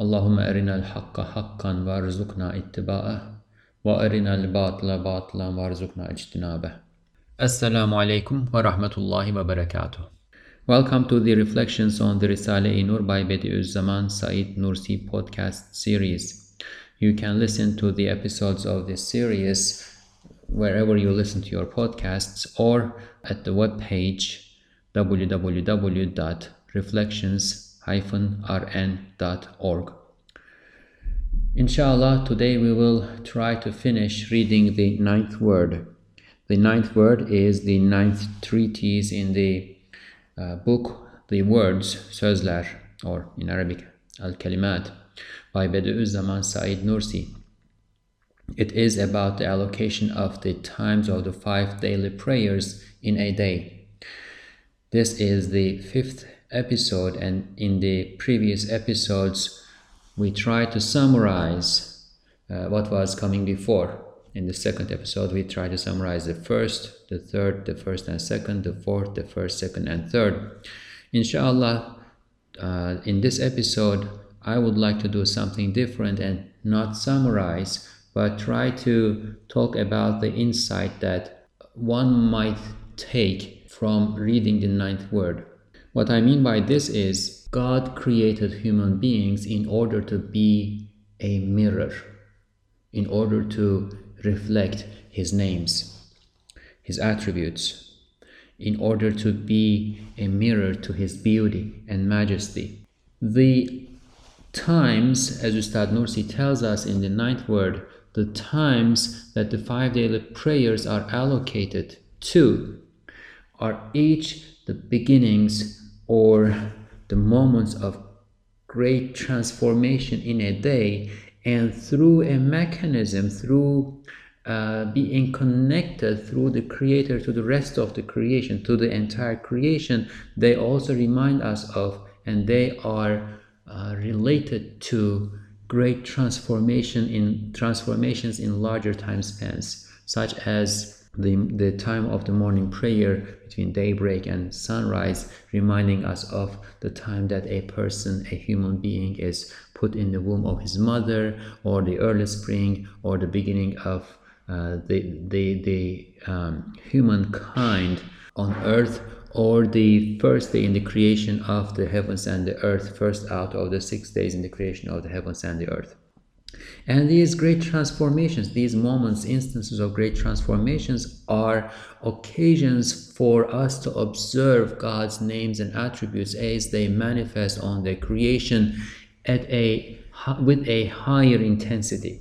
اللهم أرنا الحق حقا وارزقنا اتباعه وأرنا الباطل باطلا وارزقنا اجتنابه السلام عليكم wa rahmatullahi wa. Welcome to the Reflections on the Risale-i Nur by Bediüzzaman Said Nursi podcast series. You can listen to the episodes of this series wherever you listen to your podcasts or at the webpage www.reflections.com www.reflections-rn.org. Inshallah, today we will try to finish reading the ninth word. The ninth word is the ninth treatise in the uh, book, The Words, Sözler, or in Arabic, Al-Kalimat, by Bediüzzaman Said Nursi. It is about the allocation of the times of the five daily prayers in a day. This is the fifth episode, and in the previous episodes, we tried to summarize uh, what was coming before. In the second episode, we tried to summarize the first, the third, the first and second, the fourth, the first, second, and third. Inshallah, uh, in this episode, I would like to do something different and not summarize but try to talk about the insight that one might take from reading the ninth word. What I mean by this is God created human beings in order to be a mirror, in order to reflect His names, His attributes, in order to be a mirror to His beauty and majesty. The times, as Ustad Nursi tells us in the ninth word, the times that the five daily prayers are allocated to are each the beginnings or the moments of great transformation in a day and through a mechanism through uh, being connected through the creator to the rest of the creation to the entire creation they also remind us of and they are uh, related to great transformation in transformations in larger time spans, such as the, the time of the morning prayer between daybreak and sunrise, reminding us of the time that a person, a human being, is put in the womb of his mother, or the early spring, or the beginning of uh, the the the um, humankind on earth or the first day in the creation of the heavens and the earth, first out of the six days in the creation of the heavens and the earth. And these great transformations, these moments, instances of great transformations, are occasions for us to observe God's names and attributes as they manifest on the creation at a with a higher intensity.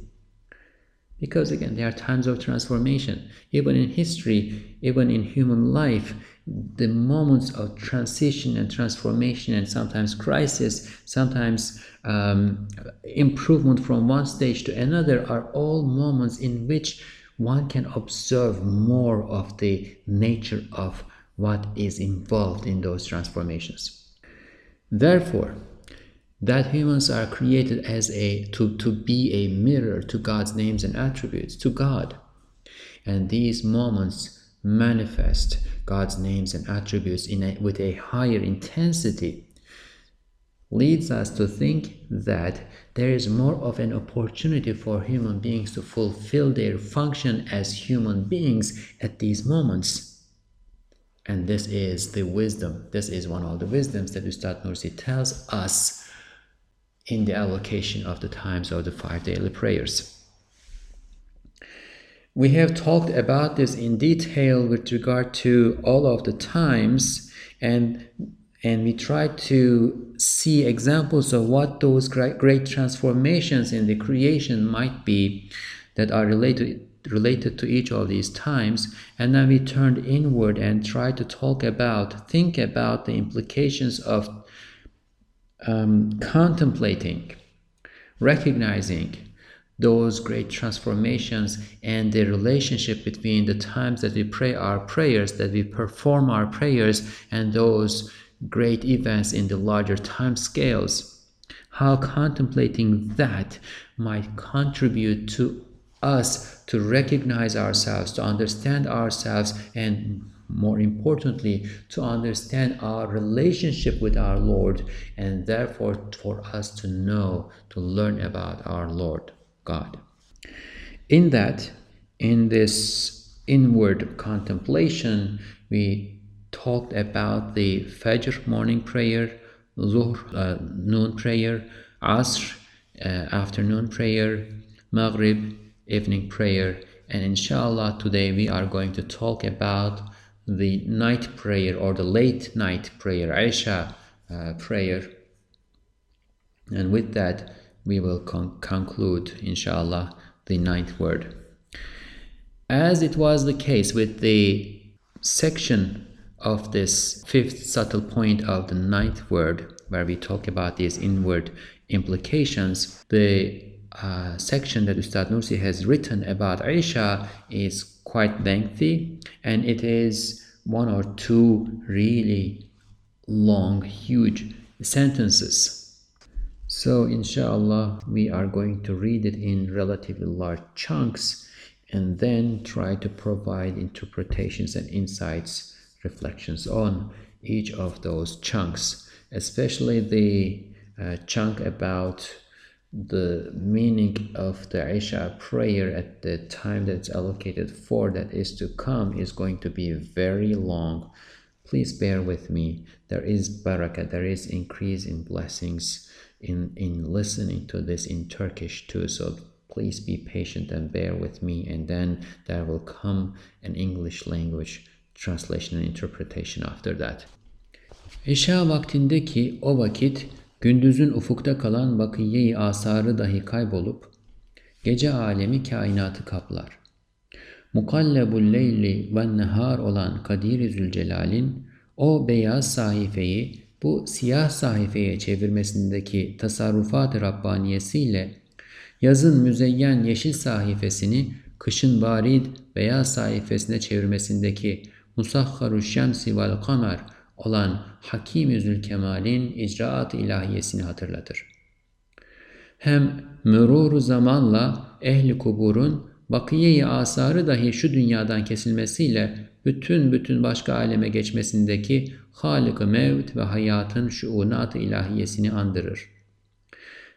Because again, there are times of transformation. Even in history, even in human life, the moments of transition and transformation and sometimes crisis, sometimes um, improvement from one stage to another are all moments in which one can observe more of the nature of what is involved in those transformations. Therefore, that humans are created as a to, to be a mirror to God's names and attributes, to God. And these moments manifest God's names and attributes in a, with a higher intensity leads us to think that there is more of an opportunity for human beings to fulfill their function as human beings at these moments. And this is the wisdom. This is one of the wisdoms that Ustad Nursi tells us in the allocation of the times of the five daily prayers. We have talked about this in detail with regard to all of the times and and we try to see examples of what those great, transformations in the creation might be that are related related to each of these times. And then we turned inward and tried to talk about think about the implications of um, contemplating, recognizing those great transformations and the relationship between the times that we pray our prayers, that we perform our prayers, and those great events in the larger time scales. How contemplating that might contribute to us to recognize ourselves, to understand ourselves, and more importantly, to understand our relationship with our Lord, and therefore for us to know, to learn about our Lord God. In that, in this inward contemplation, we talked about the Fajr morning prayer, Zuhr uh, noon prayer, Asr uh, afternoon prayer, Maghrib evening prayer, and inshallah today we are going to talk about the night prayer or the late night prayer, Isha uh, prayer. And with that, we will con conclude, inshallah, the ninth word. As it was the case with the section of this fifth subtle point of the ninth word, where we talk about these inward implications, the uh, section that Ustad Nursi has written about Isha is quite lengthy and it is one or two really long, huge sentences. So, inshallah, we are going to read it in relatively large chunks and then try to provide interpretations and insights, reflections on each of those chunks, especially the uh, chunk about the meaning of the Isha prayer at the time that's allocated for that is to come is going to be very long. Please bear with me. There is barakah, there is increase in blessings in, in listening to this in Turkish too. So please be patient and bear with me. And then there will come an English language translation and interpretation after that. Isha vaktindeki o vakit Gündüzün ufukta kalan bakiye-i asarı dahi kaybolup, gece alemi kainatı kaplar. Mukallebul leyli ve nehar olan Kadir-i Zülcelal'in o beyaz sayfayı bu siyah sayfaya çevirmesindeki tasarrufat-ı Rabbaniyesiyle yazın müzeyyen yeşil sayfasını kışın barid beyaz sayfasına çevirmesindeki Musahharu şemsi vel kamer olan Hakim-i Zülkemal'in icraat ilahiyesini hatırlatır. Hem mürur zamanla ehli kuburun bakiye-i asarı dahi şu dünyadan kesilmesiyle bütün bütün başka aleme geçmesindeki Halık-ı Mevt ve hayatın şuunat-ı ilahiyesini andırır.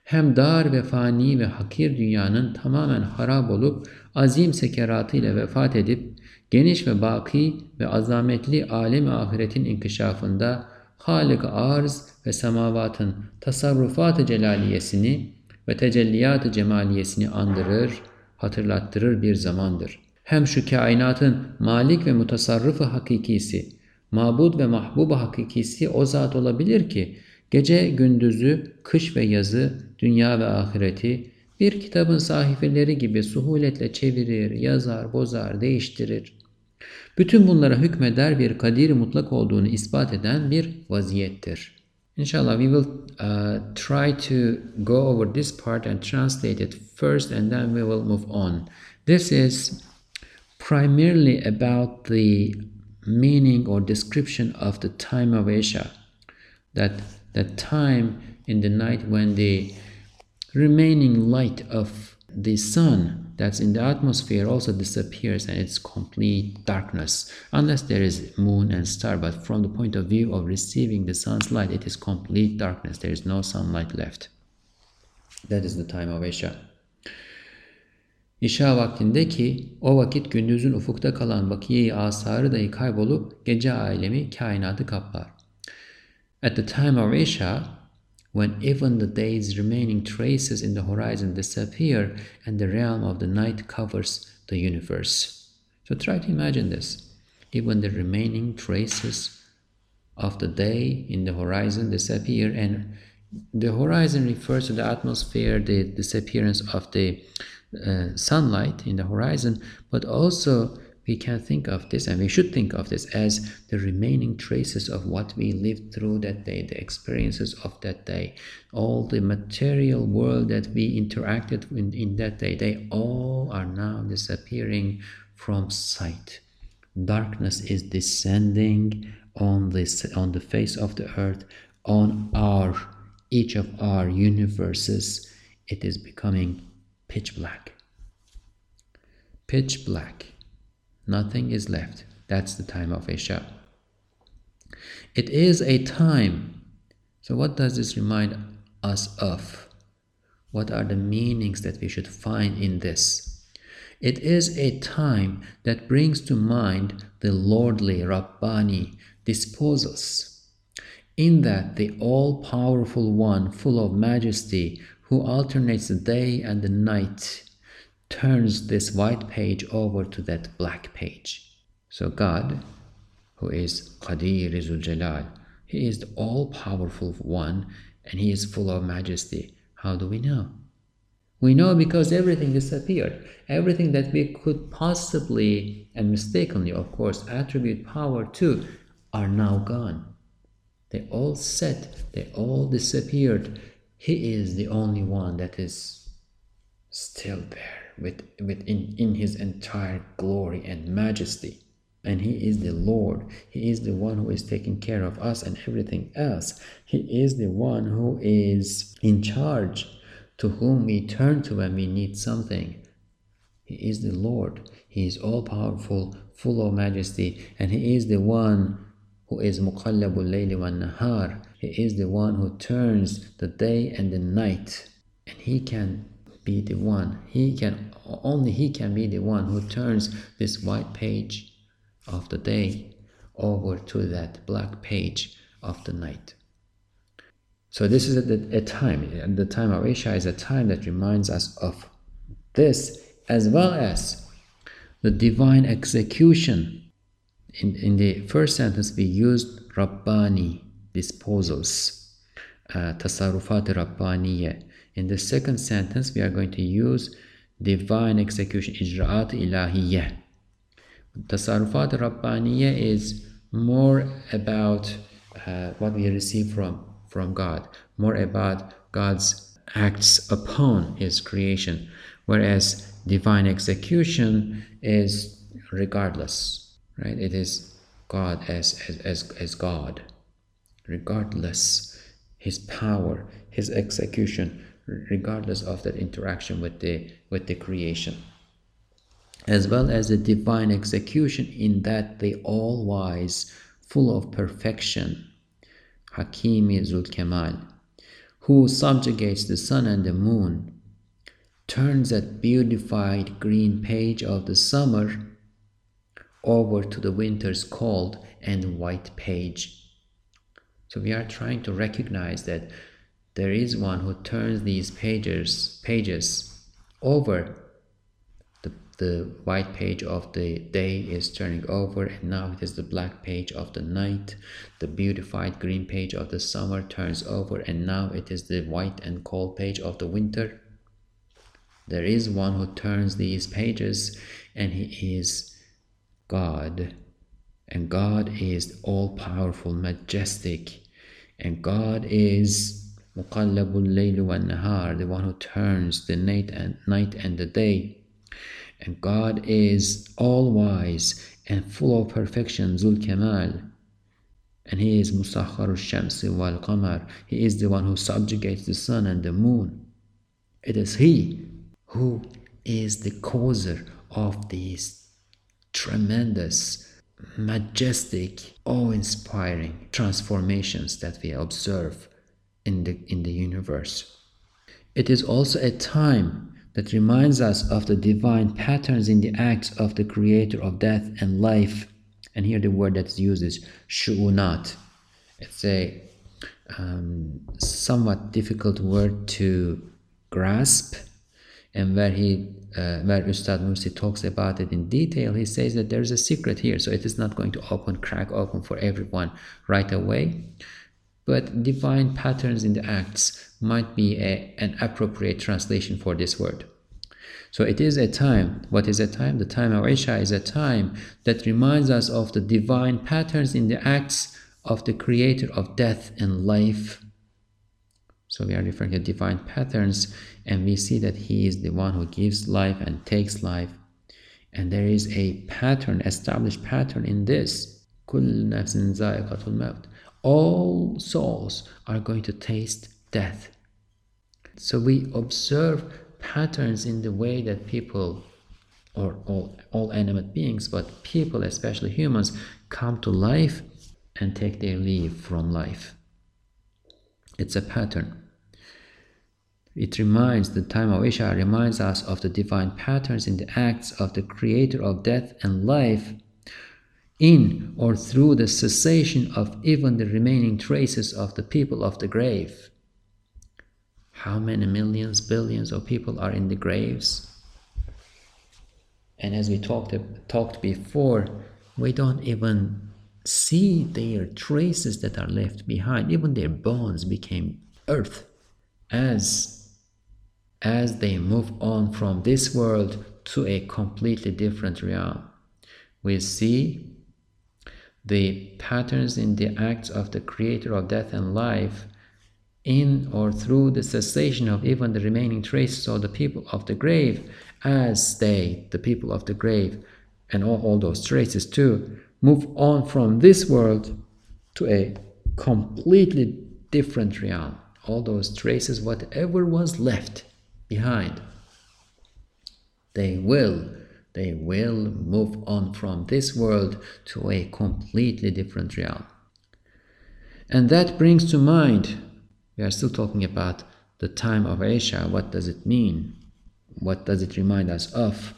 Hem dar ve fani ve hakir dünyanın tamamen harap olup azim sekeratıyla vefat edip geniş ve baki ve azametli alem ahiretin inkişafında Halik-i arz ve semavatın tasarrufat-ı celaliyesini ve tecelliyat-ı cemaliyesini andırır, hatırlattırır bir zamandır. Hem şu kainatın malik ve mutasarrıfı hakikisi, mabud ve mahbub hakikisi o zat olabilir ki, gece gündüzü, kış ve yazı, dünya ve ahireti, bir kitabın sahifeleri gibi suhuletle çevirir, yazar, bozar, değiştirir. Bütün bunlara hükmeder bir kadir mutlak olduğunu ispat eden bir vaziyettir. Inshallah, we will uh, try to go over this part and translate it first, and then we will move on. This is primarily about the meaning or description of the time of Isha. That that time in the night when the remaining light of the sun that's in the atmosphere also disappears and it's complete darkness. Unless there is moon and star but from the point of view of receiving the sun's light it is complete darkness. There is no sunlight left. That is the time of Isha İşa vaktindeki o vakit gündüzün ufukta kalan bakiye-i asarı dahi kaybolup gece alemi kainatı kaplar. At the time of Isha, when even the day's remaining traces in the horizon disappear and the realm of the night covers the universe. So try to imagine this. Even the remaining traces of the day in the horizon disappear, and the horizon refers to the atmosphere, the disappearance of the uh, sunlight in the horizon, but also we can think of this and we should think of this as the remaining traces of what we lived through that day, the experiences of that day, all the material world that we interacted in, in that day, they all are now disappearing from sight. Darkness is descending on this on the face of the earth, on our each of our universes. It is becoming pitch black. Pitch black Nothing is left. That's the time of Isha. It is a time. So, what does this remind us of? What are the meanings that we should find in this? It is a time that brings to mind the lordly Rabbani disposals, in that the all powerful one, full of majesty, who alternates the day and the night, turns this white page over to that black page. So God, who is Qadir Zul Jalal, He is the all powerful one and He is full of majesty. How do we know? We know because everything disappeared. Everything that we could possibly and mistakenly, of course, attribute power to are now gone. They all set, they all disappeared. He is the only one that is still there with, with in, in his entire glory and majesty. And he is the Lord. He is the one who is taking care of us and everything else. He is the one who is in charge, to whom we turn to when we need something. He is the Lord. He is all powerful, full of majesty, and He is the one who is muqallabul layli wa nahar. He is the one who turns the day and the night, and He can be the one. He can only he can be the one who turns this white page of the day over to that black page of the night. So this is a, a time, the time of Isha is a time that reminds us of this, as well as the divine execution. In, in the first sentence, we used Rabbani disposals, uh, tasarrufat Rabbaniyah. In the second sentence, we are going to use divine execution, ijra'at ilahiyya. Tasarrufat Rabbaniyya is more about uh, what we receive from, from God, more about God's acts upon His creation, whereas divine execution is regardless, right? It is God as, as, as, as God, regardless His power, His execution regardless of that interaction with the with the creation. As well as the divine execution in that the all-wise full of perfection hakimi zulkemal who subjugates the sun and the moon turns that beautified green page of the summer over to the winter's cold and white page so we are trying to recognize that there is one who turns these pages pages over. The, the white page of the day is turning over and now it is the black page of the night. The beautified green page of the summer turns over and now it is the white and cold page of the winter. There is one who turns these pages and he is god. And god is all powerful majestic and god is layl wa nahar, the one who turns the night and night and the day. And God is all wise and full of perfection, Zul Kamal. And He is Musakharu Shamsi wal Qamar. He is the one who subjugates the sun and the moon. It is He who is the causer of these tremendous, majestic, awe inspiring transformations that we observe in the, in the universe. It is also a time that reminds us of the divine patterns in the acts of the creator of death and life. And here the word that's used is shu'unat. It's a um, somewhat difficult word to grasp. And where he, uh, where Ustad Nursi talks about it in detail, he says that there's a secret here. So it is not going to open, crack open for everyone right away but divine patterns in the acts might be a, an appropriate translation for this word. So it is a time. What is a time? The time of Isha is a time that reminds us of the divine patterns in the acts of the creator of death and life. So we are referring to divine patterns, and we see that He is the one who gives life and takes life. And there is a pattern, established pattern in this. All souls are going to taste death. So we observe patterns in the way that people, or all, all animate beings, but people, especially humans, come to life and take their leave from life. It's a pattern. It reminds, the time of Isha reminds us of the divine patterns in the acts of the creator of death and life in or through the cessation of even the remaining traces of the people of the grave. How many millions, billions of people are in the graves? And as we talked, talked before, we don't even see their traces that are left behind. Even their bones became earth as as they move on from this world to a completely different realm. We see the patterns in the acts of the creator of death and life in or through the cessation of even the remaining traces of the people of the grave as they, the people of the grave, and all, all those traces too, move on from this world to a completely different realm. All those traces, whatever was left, behind. They will, they will move on from this world to a completely different realm. And that brings to mind, we are still talking about the time of Isha. What does it mean? What does it remind us of?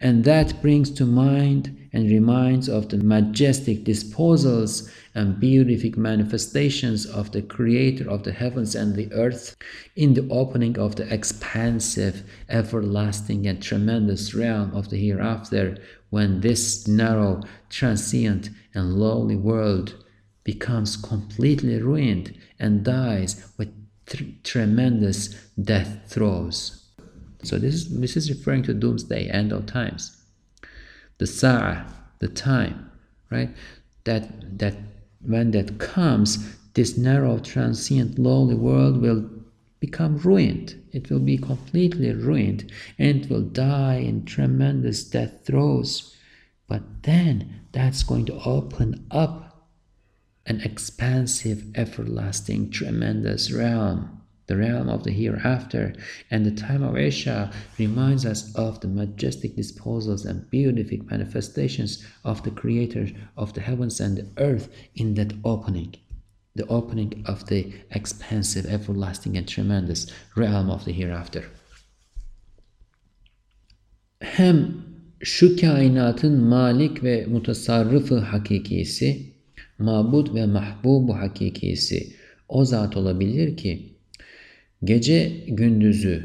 And that brings to mind and reminds of the majestic disposals and beatific manifestations of the Creator of the heavens and the earth in the opening of the expansive, everlasting, and tremendous realm of the hereafter, when this narrow, transient, and lowly world becomes completely ruined and dies with tremendous death throes. So this is, this is referring to doomsday, end of times. The sa'ah, the time, right? That that when that comes, this narrow, transient, lowly world will become ruined. It will be completely ruined and it will die in tremendous death throes. But then that's going to open up an expansive, everlasting, tremendous realm the realm of the hereafter, and the time of Isha reminds us of the majestic disposals and beatific manifestations of the Creator of the heavens and the earth in that opening, the opening of the expansive, everlasting, and tremendous realm of the hereafter. Hem şu kainatın malik ve mutasarrıfı hakikisi, mabud ve mahbubu hakikisi o zat olabilir ki Gece gündüzü,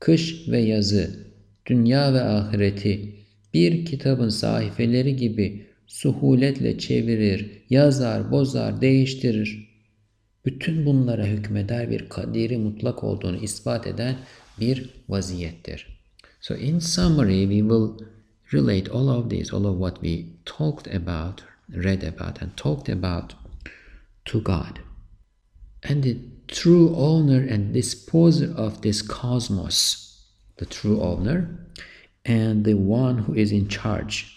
kış ve yazı, dünya ve ahireti bir kitabın sahifeleri gibi suhuletle çevirir, yazar, bozar, değiştirir. Bütün bunlara hükmeder bir kadiri mutlak olduğunu ispat eden bir vaziyettir. So in summary we will relate all of this, all of what we talked about, read about and talked about to God. And it true owner and disposer of this cosmos, the true owner, and the one who is in charge,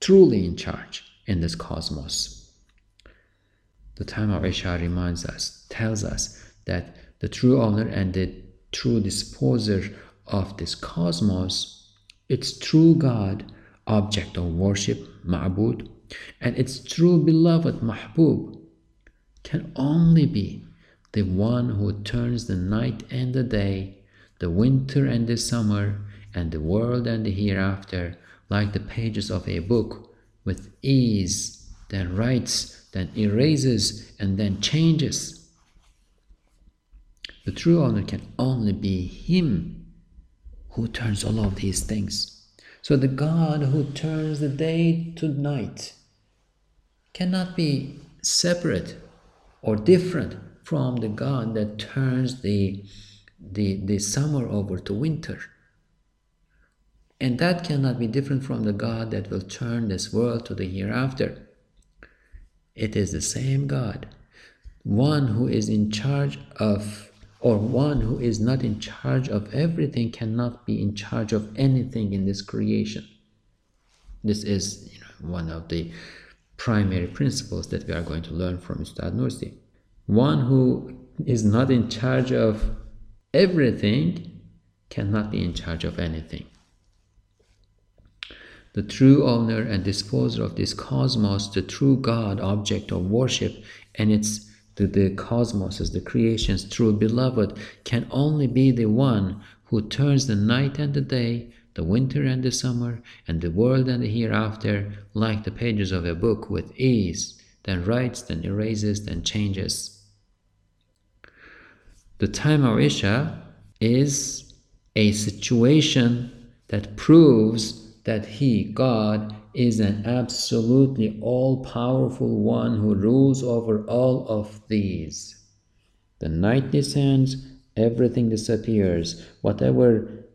truly in charge in this cosmos. The time of Isha reminds us, tells us that the true owner and the true disposer of this cosmos, its true God, object of worship, ma'bud, and its true beloved, mahbub, can only be the one who turns the night and the day, the winter and the summer, and the world and the hereafter, like the pages of a book, with ease, then writes, then erases, and then changes. The true owner can only be Him who turns all of these things. So the God who turns the day to night cannot be separate or different from the God that turns the, the, the summer over to winter. And that cannot be different from the God that will turn this world to the hereafter. It is the same God, one who is in charge of, or one who is not in charge of everything cannot be in charge of anything in this creation. This is you know, one of the primary principles that we are going to learn from Ustad Nursi. One who is not in charge of everything cannot be in charge of anything. The true owner and disposer of this cosmos, the true God, object of worship, and its the, the cosmos as the creation's true beloved, can only be the one who turns the night and the day, the winter and the summer, and the world and the hereafter, like the pages of a book with ease, then writes, then erases, then changes. The time of Isha is a situation that proves that He, God, is an absolutely all powerful one who rules over all of these. The night descends, everything disappears. Whatever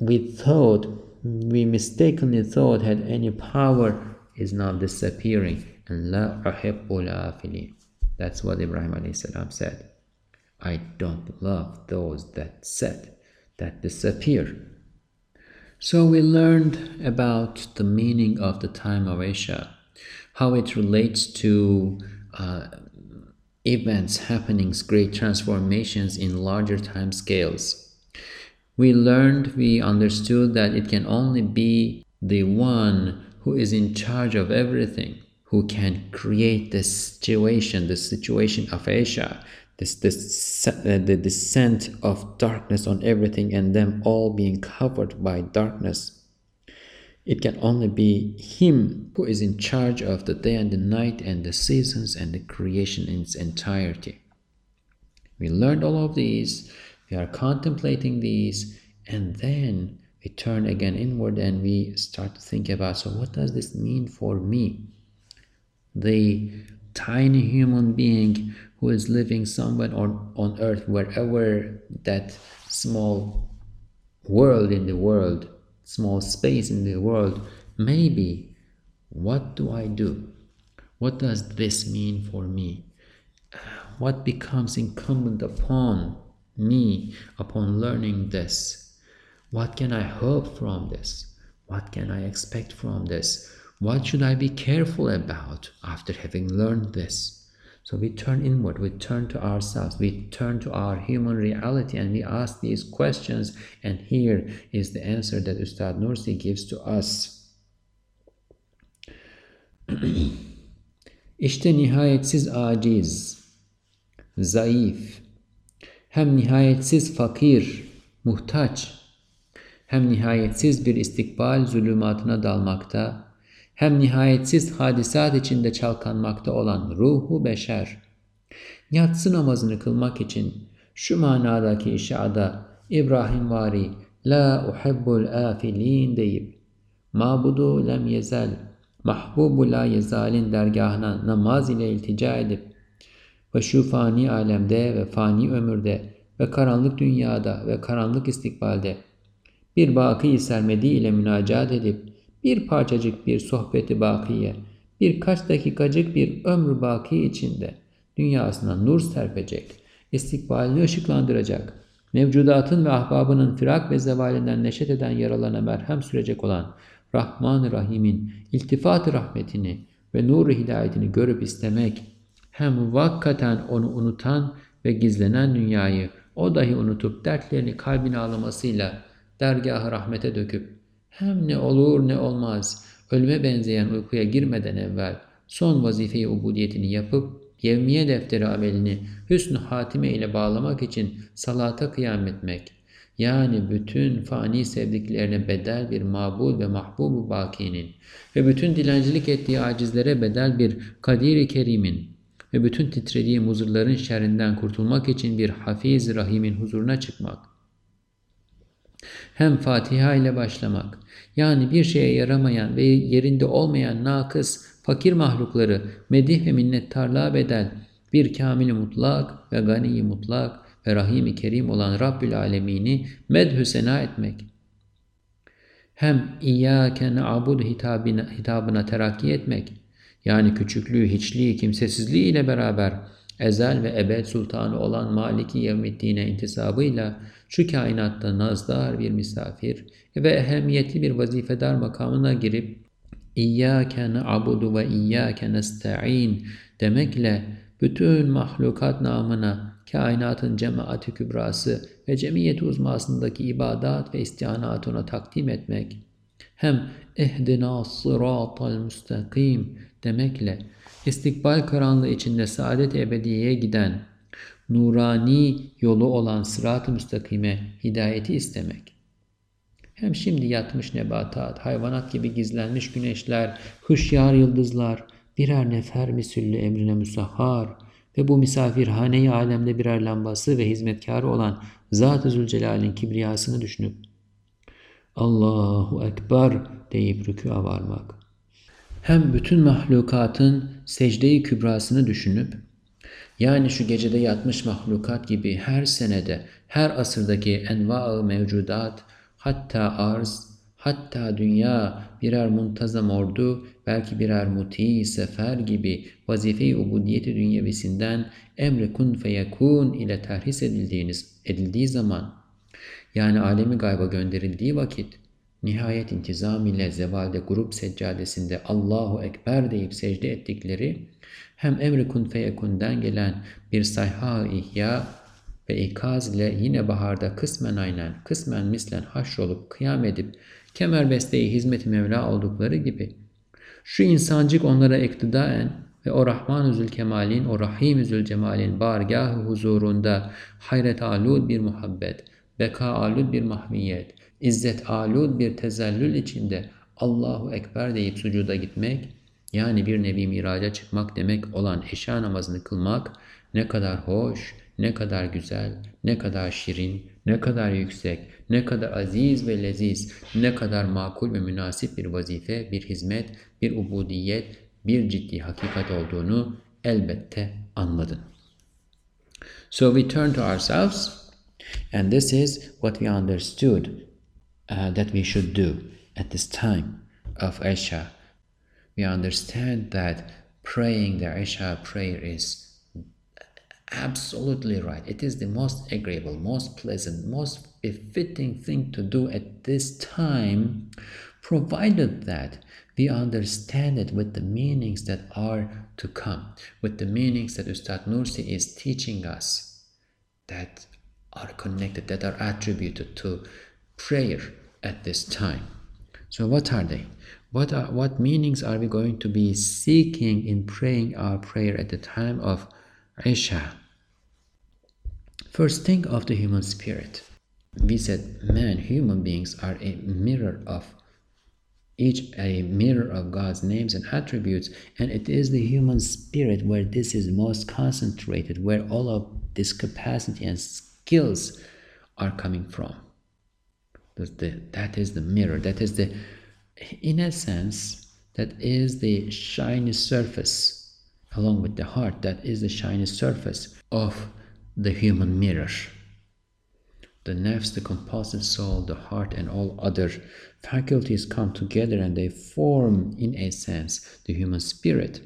we thought, we mistakenly thought had any power is now disappearing. And la That's what Ibrahim said. I don't love those that set, that disappear. So we learned about the meaning of the time of Isha, how it relates to uh, events, happenings, great transformations in larger time scales. We learned, we understood that it can only be the one who is in charge of everything, who can create the situation, the situation of Isha, this, this uh, the descent of darkness on everything and them all being covered by darkness. It can only be Him who is in charge of the day and the night and the seasons and the creation in its entirety. We learned all of these, we are contemplating these, and then we turn again inward and we start to think about so, what does this mean for me? The tiny human being who is living somewhere on, on earth, wherever that small world in the world, small space in the world may be, what do I do? What does this mean for me? What becomes incumbent upon me upon learning this? What can I hope from this? What can I expect from this? What should I be careful about after having learned this? So we turn inward, we turn to ourselves, we turn to our human reality and we ask these questions. And here is the answer that Ustad Nursi gives to us. İşte nihayetsiz aciz, zayıf, hem nihayetsiz fakir, muhtaç, hem nihayetsiz bir istikbal zulümatına dalmakta, hem nihayetsiz hadisat içinde çalkanmakta olan ruhu beşer. Yatsı namazını kılmak için şu manadaki işada İbrahim vari La uhibbul afilin deyip Mabudu lem yezel Mahbubu la yezalin dergahına namaz ile iltica edip ve şu fani alemde ve fani ömürde ve karanlık dünyada ve karanlık istikbalde bir baki sermedi ile münacat edip bir parçacık bir sohbeti bakiye, birkaç dakikacık bir ömrü baki içinde. Dünyasına nur serpecek, istikbalini ışıklandıracak, mevcudatın ve ahbabının firak ve zevalinden neşet eden yaralarına merhem sürecek olan Rahman-ı Rahim'in iltifat rahmetini ve nur-u hidayetini görüp istemek, hem muvakkaten onu unutan ve gizlenen dünyayı o dahi unutup dertlerini kalbine ağlamasıyla dergahı rahmete döküp hem ne olur ne olmaz. Ölüme benzeyen uykuya girmeden evvel son vazifeyi ubudiyetini yapıp yevmiye defteri amelini hüsnü hatime ile bağlamak için salata kıyam etmek, yani bütün fani sevdiklerine bedel bir mabul ve mahbubu bakinin ve bütün dilencilik ettiği acizlere bedel bir kadir-i kerimin ve bütün titrediği muzurların şerrinden kurtulmak için bir hafiz rahimin huzuruna çıkmak, hem Fatiha ile başlamak, yani bir şeye yaramayan ve yerinde olmayan nakıs, fakir mahlukları medih ve minnettarlığa bedel bir kamil mutlak ve gani mutlak ve rahim-i kerim olan Rabbül Alemini medhü sena etmek. hem İyyâke na'budu hitabına, hitabına terakki etmek, yani küçüklüğü, hiçliği, kimsesizliği ile beraber ezel ve ebed sultanı olan Maliki Yevmiddin'e intisabıyla şu kainatta nazdar bir misafir ve ehemmiyetli bir vazifedar makamına girip İyyâke na'budu ve İyyâke nesta'in demekle bütün mahlukat namına kainatın cemaati kübrası ve cemiyeti uzmasındaki ibadat ve istianatına takdim etmek, hem ehdina sıratal müstakim demekle istikbal karanlığı içinde saadet ebediyeye giden nurani yolu olan sırat-ı müstakime hidayeti istemek. Hem şimdi yatmış nebatat, hayvanat gibi gizlenmiş güneşler, hışyar yıldızlar, birer nefer misüllü emrine müsahhar ve bu misafirhane-i alemde birer lambası ve hizmetkarı olan Zat-ı Zülcelal'in kibriyasını düşünüp Allahu Ekber deyip rükûa varmak. Hem bütün mahlukatın secde-i kübrasını düşünüp yani şu gecede yatmış mahlukat gibi her senede, her asırdaki enva-ı mevcudat, hatta arz, hatta dünya birer muntazam ordu, belki birer muti sefer gibi vazife-i ubudiyeti dünyevisinden emre kun feyekun ile terhis edildiğiniz, edildiği zaman, yani alemi gayba gönderildiği vakit, nihayet intizam ile zevalde grup seccadesinde Allahu Ekber deyip secde ettikleri, hem emri kun feyekun'den gelen bir sayha ihya ve ikaz ile yine baharda kısmen aynen, kısmen mislen haşrolup kıyam edip kemer besteyi hizmeti Mevla oldukları gibi. Şu insancık onlara iktidaen ve o Rahman-ı Zülkemal'in, o Rahim-i Zülcemal'in bargah huzurunda hayret alud bir muhabbet, beka alud bir mahviyet, izzet alud bir tezellül içinde Allahu Ekber deyip sucuda gitmek, yani bir nevi miraca çıkmak demek olan eşya namazını kılmak ne kadar hoş, ne kadar güzel, ne kadar şirin, ne kadar yüksek, ne kadar aziz ve leziz, ne kadar makul ve münasip bir vazife, bir hizmet, bir ubudiyet, bir ciddi hakikat olduğunu elbette anladın. So we turn to ourselves and this is what we understood uh, that we should do at this time of Isha. We understand that praying the Isha prayer is absolutely right. It is the most agreeable, most pleasant, most befitting thing to do at this time, provided that we understand it with the meanings that are to come, with the meanings that Ustad Nursi is teaching us that are connected, that are attributed to prayer at this time. So, what are they? What, are, what meanings are we going to be seeking in praying our prayer at the time of Isha? First, think of the human spirit. We said, man, human beings are a mirror of each a mirror of God's names and attributes, and it is the human spirit where this is most concentrated, where all of this capacity and skills are coming from. That is the mirror. That is the, in a sense, that is the shiny surface, along with the heart, that is the shiny surface of the human mirror. The nerves, the composite soul, the heart, and all other faculties come together and they form, in a sense, the human spirit.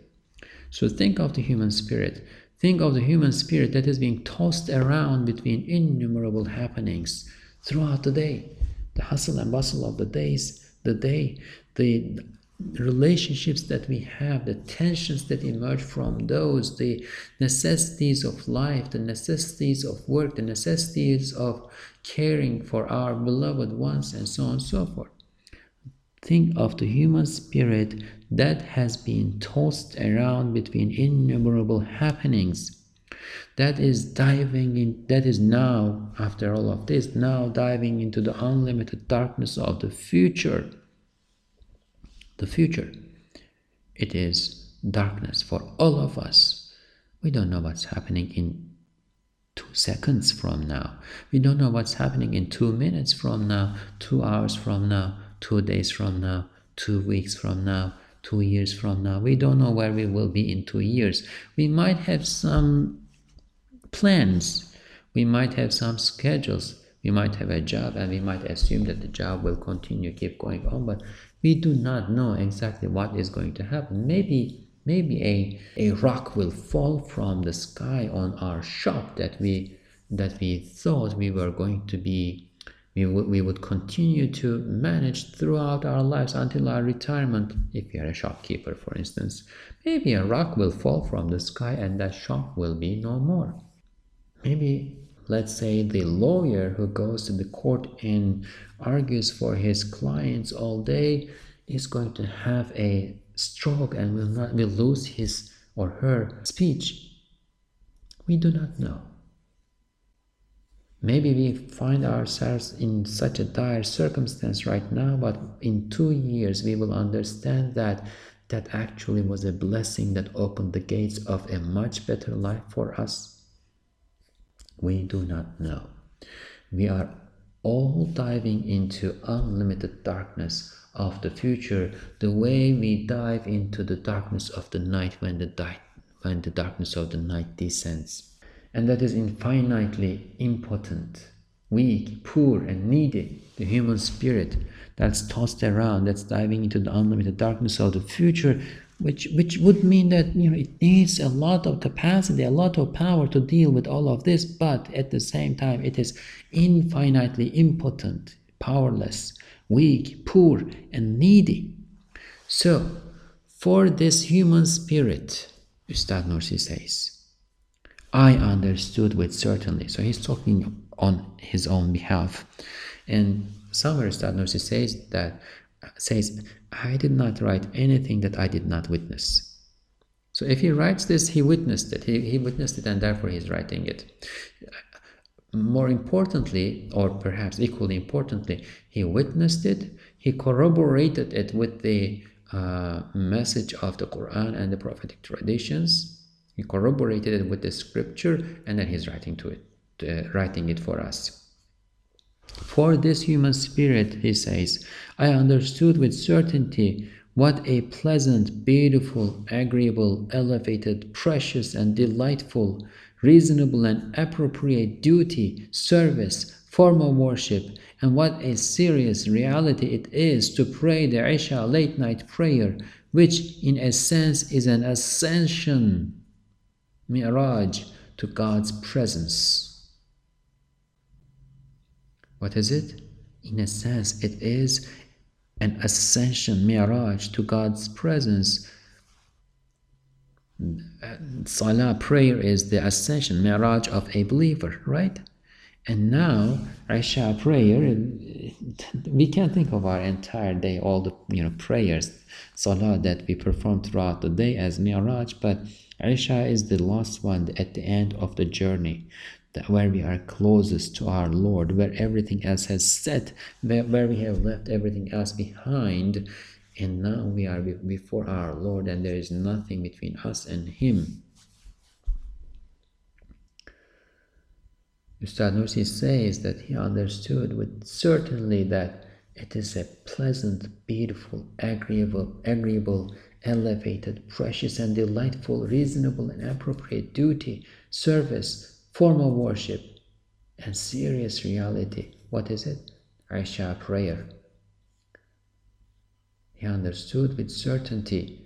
So think of the human spirit. Think of the human spirit that is being tossed around between innumerable happenings throughout the day. The hustle and bustle of the days, the day, the relationships that we have, the tensions that emerge from those, the necessities of life, the necessities of work, the necessities of caring for our beloved ones, and so on and so forth. Think of the human spirit that has been tossed around between innumerable happenings. That is diving in, that is now, after all of this, now diving into the unlimited darkness of the future the future. It is darkness for all of us. We don't know what's happening in two seconds from now. We don't know what's happening in two minutes from now, two hours from now, two days from now, two weeks from now, two years from now. We don't know where we will be in two years. We might have some plans, we might have some schedules, We might have a job and we might assume that the job will continue, keep going on, but we do not know exactly what is going to happen. Maybe maybe a, a rock will fall from the sky on our shop that we that we thought we were going to be. We, we would continue to manage throughout our lives until our retirement. If you are a shopkeeper for instance maybe a rock will fall from the sky and that shop will be no more maybe let's say the lawyer who goes to the court and argues for his clients all day is going to have a stroke and will not will lose his or her speech. We do not know. Maybe we find ourselves in such a dire circumstance right now but in 2 years we will understand that that actually was a blessing that opened the gates of a much better life for us we do not know we are all diving into unlimited darkness of the future the way we dive into the darkness of the night when the, di- when the darkness of the night descends. And that is infinitely impotent, weak, poor, and needy. The human spirit that's tossed around, that's diving into the unlimited darkness of the future, which which would mean that you know it needs a lot of capacity, a lot of power to deal with all of this, but at the same time it is infinitely impotent, powerless, weak, poor, and needy. So, for this human spirit, Ustad Nursi says, I understood with certainty. So he's talking on his own behalf. And somewhere Ustad Nursi says that says, I did not write anything that I did not witness. So if he writes this, he witnessed it. He, he witnessed it and therefore he's writing it more importantly, or perhaps equally importantly, he witnessed it, he corroborated it with the uh, message of the Quran and the prophetic traditions. He corroborated it with the scripture, and then he's writing to it, uh, writing it for us. For this human spirit, he says, I understood with certainty what a pleasant, beautiful, agreeable, elevated, precious, and delightful reasonable and appropriate duty, service, form of worship, and what a serious reality it is to pray the Isha late night prayer, which in a sense is an ascension, mi'raj, to God's presence. What is it? In a sense, it is an ascension, mi'raj, to God's presence Salah prayer is the ascension, miraj of a believer, right? And now, Isha prayer, we can think of our entire day, all the you know prayers, salah that we perform throughout the day as miraj, but Isha is the last one at the end of the journey, that where we are closest to our Lord, where everything else has set, where, where we have left everything else behind, and now we are before our Lord, and there is nothing between us and Him. Ustad Nursi says that he understood with certainty that it is a pleasant, beautiful, agreeable, agreeable, elevated, precious, and delightful, reasonable, and appropriate duty, service, form of worship, and serious reality. What is it? Isha prayer he understood with certainty.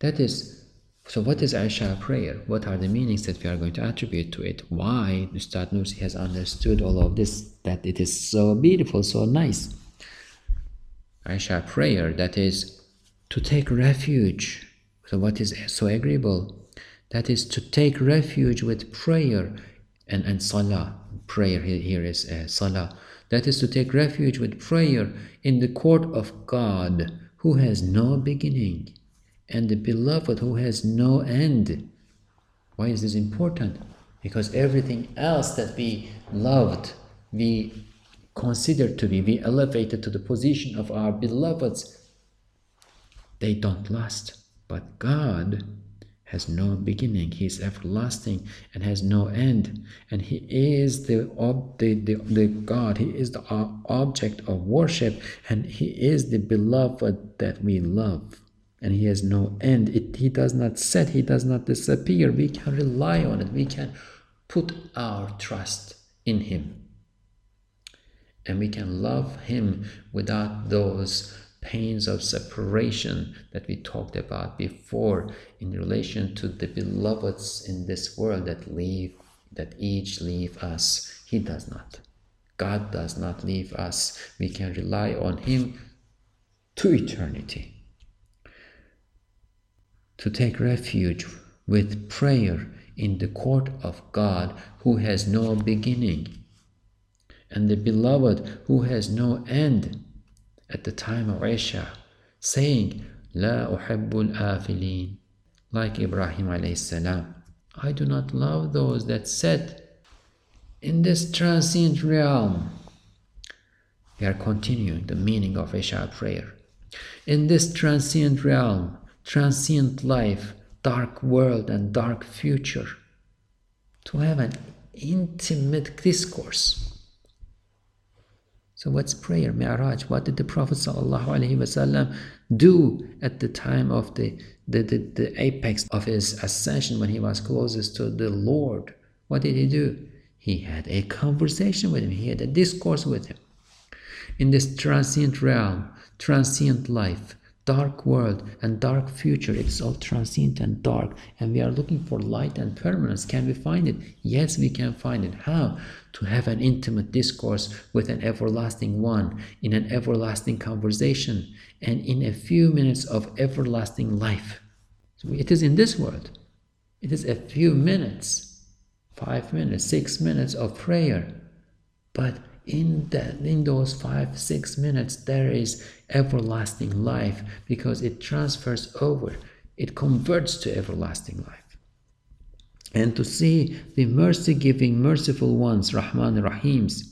That is, so what is Isha prayer? What are the meanings that we are going to attribute to it? Why Ustad Nursi has understood all of this, that it is so beautiful, so nice. Isha prayer, that is to take refuge. So what is so agreeable? That is to take refuge with prayer and, and salah. Prayer here, is uh, salah. That is to take refuge with prayer in the court of God who has no beginning, and the beloved who has no end. Why is this important? Because everything else that we loved, we considered to be, we elevated to the position of our beloveds, they don't last. But God has no beginning. He is everlasting and has no end. And He is the, ob- the, the, the God. He is the object of worship. And He is the beloved that we love. And He has no end. It, he does not set, He does not disappear. We can rely on it. We can put our trust in Him. And we can love Him without those pains of separation that we talked about before in relation to the beloveds in this world that leave, that each leave us. He does not. God does not leave us. We can rely on Him to eternity. To take refuge with prayer in the court of God who has no beginning, and the beloved who has no end at the time of Isha, saying, La uhibbul afilin, like Ibrahim alayhi salam. I do not love those that sit in this transient realm. We are continuing the meaning of Isha prayer. In this transient realm, transient life, dark world, and dark future, to have an intimate discourse so what's prayer, Mi'raj? What did the Prophet ﷺ do at the time of the, the, the, the apex of his ascension when he was closest to the Lord? What did he do? He had a conversation with him. He had a discourse with him. In this transient realm, transient life, dark world and dark future. It's all transient and dark, and we are looking for light and permanence. Can we find it? Yes, we can find it. How? To have an intimate discourse with an everlasting one, in an everlasting conversation, and in a few minutes of everlasting life. So it is in this world. It is a few minutes, five minutes, six minutes of prayer. But in that in those five six minutes there is everlasting life because it transfers over. It converts to everlasting life. And to see the mercy giving merciful ones rahman rahims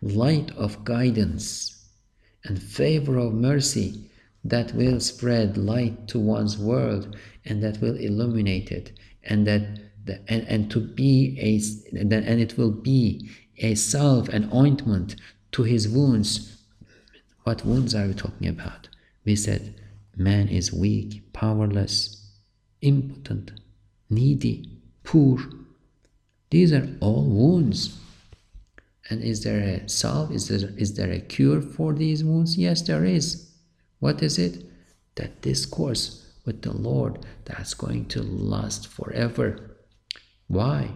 light of guidance and favor of mercy that will spread light to one's world and that will illuminate it and that the, and, and to be a and it will be a salve, an ointment to his wounds. What wounds are we talking about? We said man is weak, powerless, impotent, needy, poor. These are all wounds. And is there a salve? Is there, is there a cure for these wounds? Yes, there is. What is it? That discourse with the Lord that's going to last forever. Why?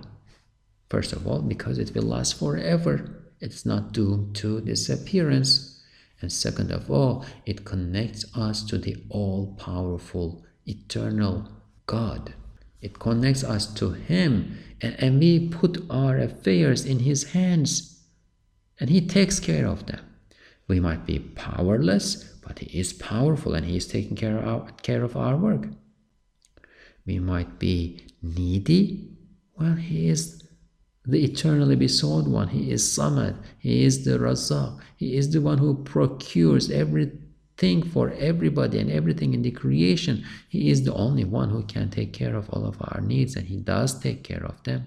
First of all, because it will last forever. It's not doomed to disappearance. And second of all, it connects us to the all powerful, eternal God. It connects us to Him, and, and we put our affairs in His hands, and He takes care of them. We might be powerless, but He is powerful and He is taking care of our, care of our work. We might be needy, well, He is the eternally besought one. He is Samad. He is the Razak. He is the one who procures everything for everybody and everything in the creation. He is the only one who can take care of all of our needs, and He does take care of them.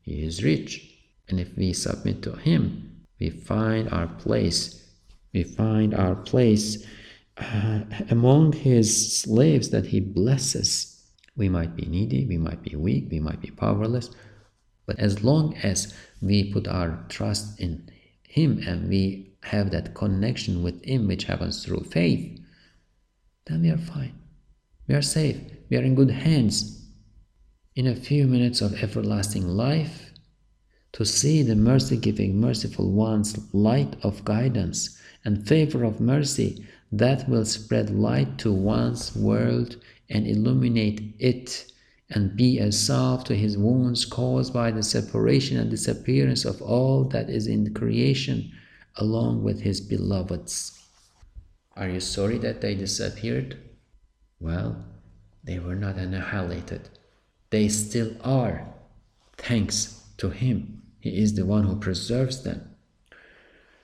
He is rich. And if we submit to Him, we find our place. We find our place uh, among His slaves that He blesses. We might be needy, we might be weak, we might be powerless but as long as we put our trust in Him and we have that connection with Him, which happens through faith, then we are fine. We are safe. We are in good hands. In a few minutes of everlasting life, to see the mercy giving, merciful one's light of guidance and favor of mercy that will spread light to one's world and illuminate it and be a salve to his wounds caused by the separation and disappearance of all that is in creation along with his beloveds. Are you sorry that they disappeared? Well, they were not annihilated. They still are, thanks to him. He is the one who preserves them.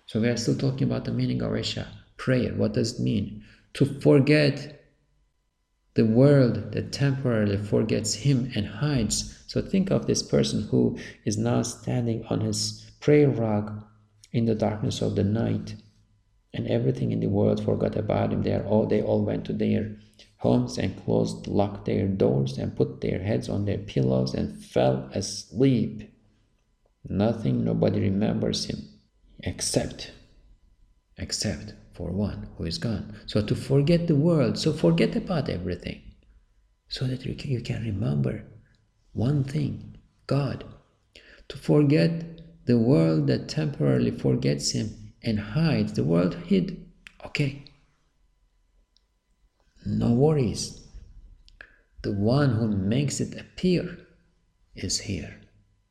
So we are still talking about the meaning of Isha. Prayer, what does it mean? To forget the world that temporarily forgets him and hides. So think of this person who is now standing on his prayer rug in the darkness of the night, and everything in the world forgot about him. They are all they all went to their homes and closed, locked their doors, and put their heads on their pillows and fell asleep. Nothing, nobody remembers him except except for one who is gone. So to forget the world, so forget about everything, so that you can, you can remember one thing God. To forget the world that temporarily forgets Him and hides. The world hid. Okay. No worries. The one who makes it appear is here.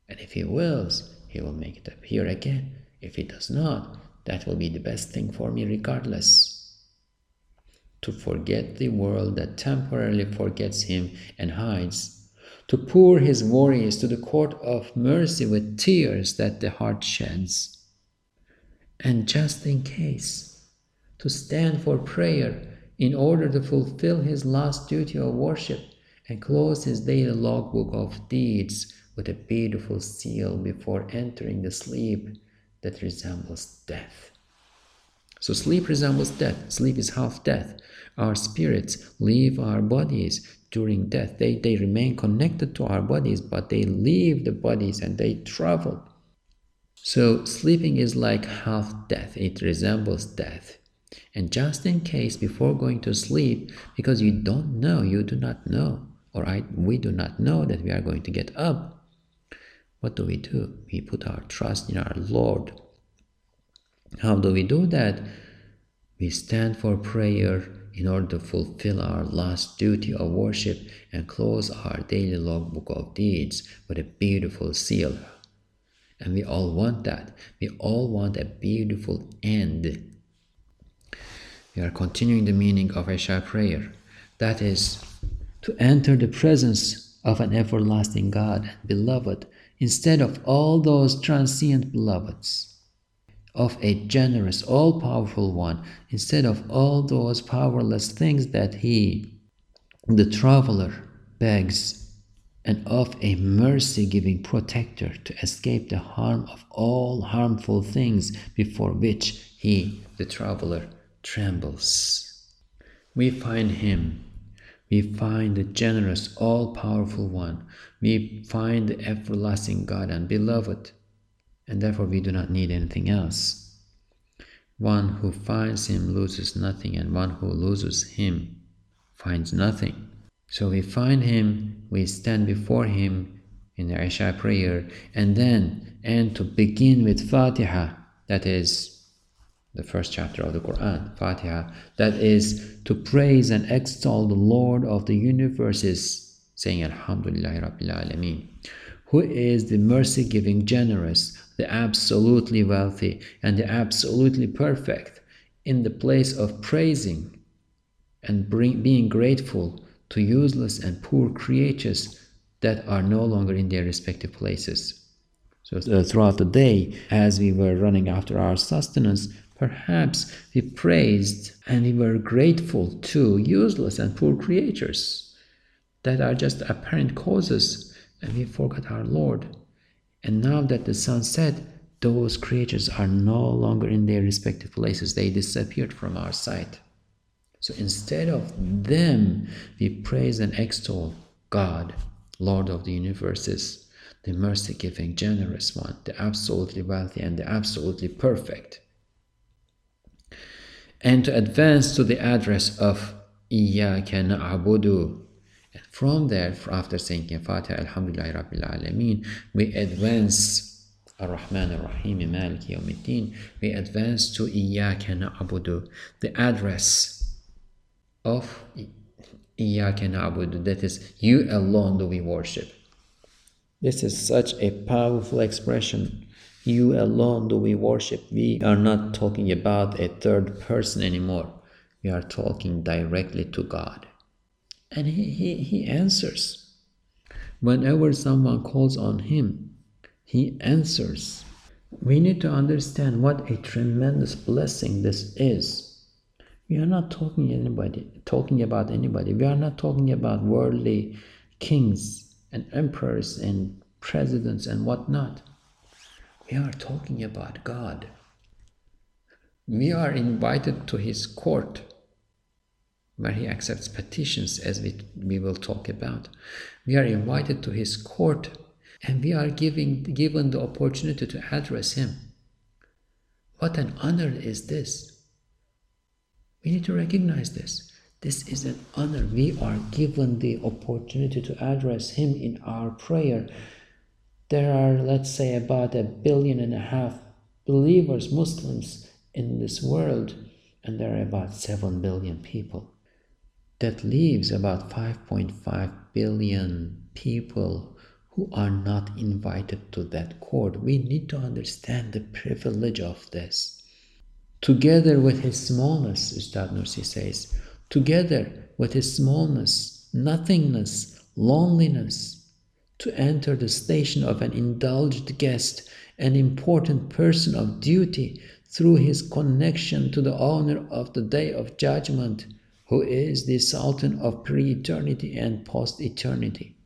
And if He wills, He will make it appear again. If He does not, that will be the best thing for me regardless. To forget the world that temporarily forgets Him and hides. To pour His worries to the court of mercy with tears that the heart sheds. And just in case, to stand for prayer in order to fulfill His last duty of worship and close His daily logbook of deeds with a beautiful seal before entering the sleep that resembles death. So sleep resembles death. Sleep is half death. Our spirits leave our bodies during death. They, they remain connected to our bodies, but they leave the bodies and they travel. So sleeping is like half death. It resembles death. And just in case before going to sleep, because you don't know, you do not know, or I, we do not know that we are going to get up, what do we do? We put our trust in our Lord. How do we do that? We stand for prayer in order to fulfill our last duty of worship and close our daily logbook of deeds with a beautiful seal. And we all want that. We all want a beautiful end. We are continuing the meaning of Isha prayer. That is, to enter the presence of an everlasting God beloved instead of all those transient beloveds, of a generous, all powerful one, instead of all those powerless things that he, the traveler, begs, and of a mercy giving protector to escape the harm of all harmful things before which he, the traveler, trembles. We find him we find the generous, all powerful one. We find the everlasting God and beloved, and therefore we do not need anything else. One who finds him loses nothing, and one who loses him finds nothing. So we find him, we stand before him in the Isha prayer, and then and to begin with Fatiha, that is the first chapter of the Quran, Fatiha, that is to praise and extol the Lord of the universes, saying Alhamdulillah Rabbil Alameen, who is the mercy giving generous, the absolutely wealthy, and the absolutely perfect, in the place of praising and bring, being grateful to useless and poor creatures that are no longer in their respective places. So, uh, throughout the day, as we were running after our sustenance, Perhaps we praised and we were grateful to useless and poor creatures that are just apparent causes, and we forgot our Lord. And now that the sun set, those creatures are no longer in their respective places, they disappeared from our sight. So instead of them, we praise and extol God, Lord of the universes, the mercy giving, generous one, the absolutely wealthy, and the absolutely perfect and to advance to the address of إياك نعبد and from there after saying Fatiha Alhamdulillah Rabbil Alameen we advance Ar-Rahman Ar-Rahim Malik Yawmiddin we advance to إياك نعبد the address of إياك نعبد that is you alone do we worship this is such a powerful expression you alone do we worship. We are not talking about a third person anymore. We are talking directly to God. And He, he, he answers. Whenever someone calls on Him, He answers. We need to understand what a tremendous blessing this is. We are not talking anybody talking about anybody. We are not talking about worldly kings and emperors and presidents and whatnot. We are talking about God. We are invited to His court where He accepts petitions, as we, we will talk about. We are invited to His court and we are giving, given the opportunity to address Him. What an honor is this! We need to recognize this. This is an honor. We are given the opportunity to address Him in our prayer. There are, let's say, about a billion and a half believers, Muslims in this world, and there are about 7 billion people. That leaves about 5.5 billion people who are not invited to that court. We need to understand the privilege of this. Together with his smallness, Ustad Nursi says, together with his smallness, nothingness, loneliness, to enter the station of an indulged guest, an important person of duty, through his connection to the owner of the day of judgment, who is the Sultan of pre eternity and post eternity,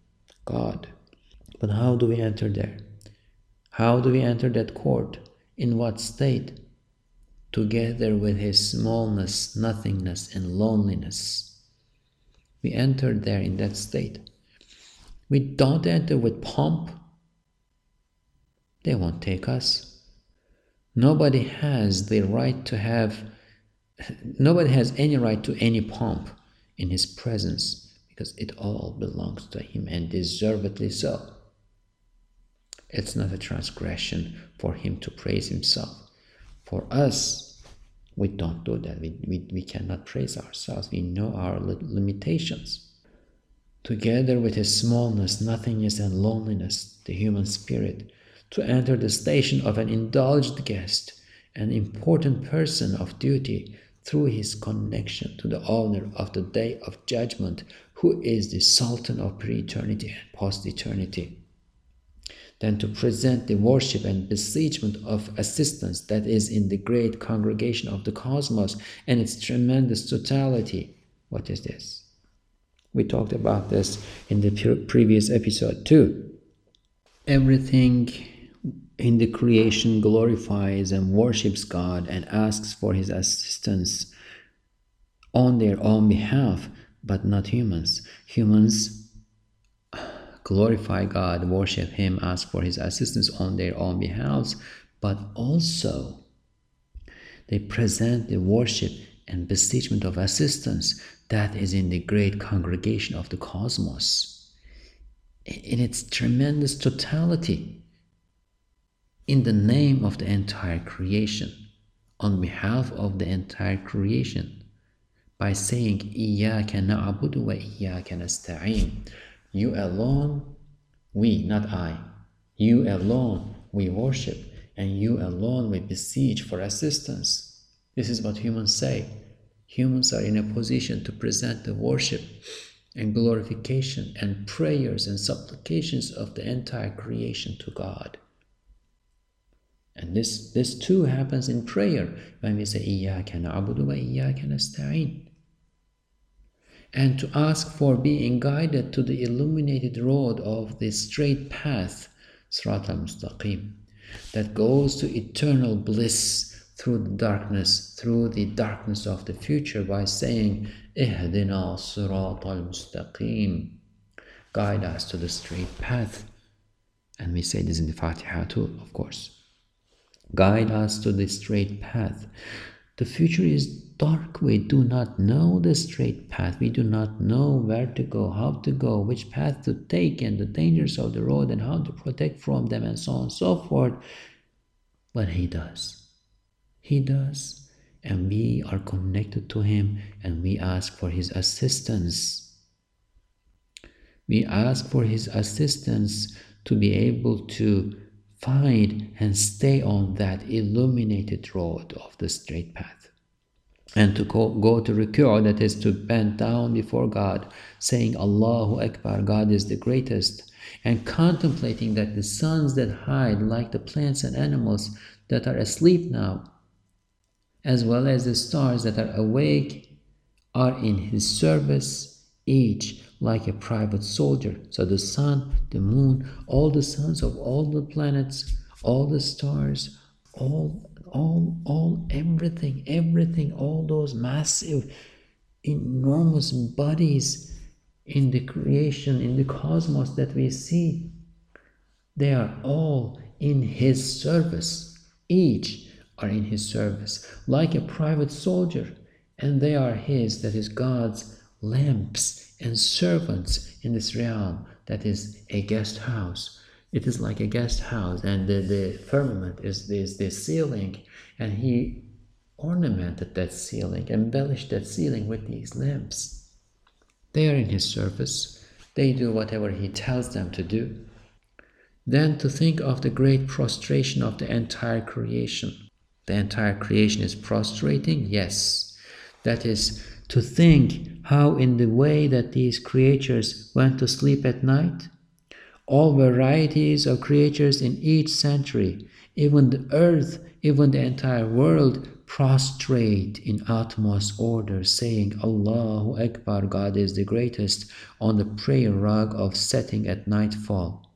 God. But how do we enter there? How do we enter that court? In what state? together with his smallness, nothingness, and loneliness. We enter there in that state. We don't enter with pomp. They won't take us. Nobody has the right to have, nobody has any right to any pomp in his presence because it all belongs to him and deservedly so. It's not a transgression for him to praise himself. For us, we don't do that. We, we, we cannot praise ourselves. We know our limitations. Together with his smallness, nothingness, and loneliness, the human spirit, to enter the station of an indulged guest, an important person of duty, through his connection to the owner of the day of judgment, who is the Sultan of pre eternity and post eternity than to present the worship and beseechment of assistance that is in the great congregation of the cosmos and its tremendous totality. What is this? We talked about this in the previous episode too. Everything in the creation glorifies and worships God and asks for His assistance on their own behalf, but not humans. Humans glorify God, worship Him, ask for His assistance on their own behalf, but also they present the worship and beseechment of assistance that is in the great congregation of the cosmos in its tremendous totality in the name of the entire creation on behalf of the entire creation by saying إياك نعبد وإياك نستعين you alone, we, not I, you alone we worship, and you alone we beseech for assistance. This is what humans say. humans are in a position to present the worship and glorification and prayers and supplications of the entire creation to God. And this, this too happens in prayer when we say إِيَّاكَ نَعْبُدُ وَإِيَّاكَ نَسْتَعِينَ and to ask for being guided to the illuminated road of the straight path, Sirat Mustaqim, that goes to eternal bliss through the darkness, through the darkness of the future by saying, Ihdina Sirat al-Mustaqim, guide us to the straight path. And we say this in the Fatiha too, of course. Guide us to the straight path. The future is dark. We do not know the straight path. We do not know where to go, how to go, which path to take, and the dangers of the road and how to protect from them, and so on and so forth. But He does. He does. And we are connected to Him and we ask for His assistance. We ask for His assistance to be able to find and stay on that illuminated road of the straight path. And to go, go to ruku', that is to bend down before God, saying Allahu Akbar, God is the greatest, and contemplating that the suns that hide, like the plants and animals that are asleep now, as well as the stars that are awake, are in His service, each like a private soldier. So the sun, the moon, all the suns of all the planets, all the stars, all, all, all, everything, everything, all those massive, enormous bodies in the creation, in the cosmos that we see, they are all in His service. Each are in His service, like a private soldier and they are His, that is God's lamps and servants in this realm, that is a guest house. It is like a guest house, and the, the firmament is, is the ceiling, and He ornamented that ceiling, embellished that ceiling with these lamps. They are in His service, they do whatever He tells them to do. Then to think of the great prostration of the entire creation. The entire creation is prostrating? Yes. That is, to think how, in the way that these creatures went to sleep at night, all varieties of creatures in each century, even the earth, even the entire world, prostrate in utmost order, saying, Allahu Akbar, God is the greatest, on the prayer rug of setting at nightfall.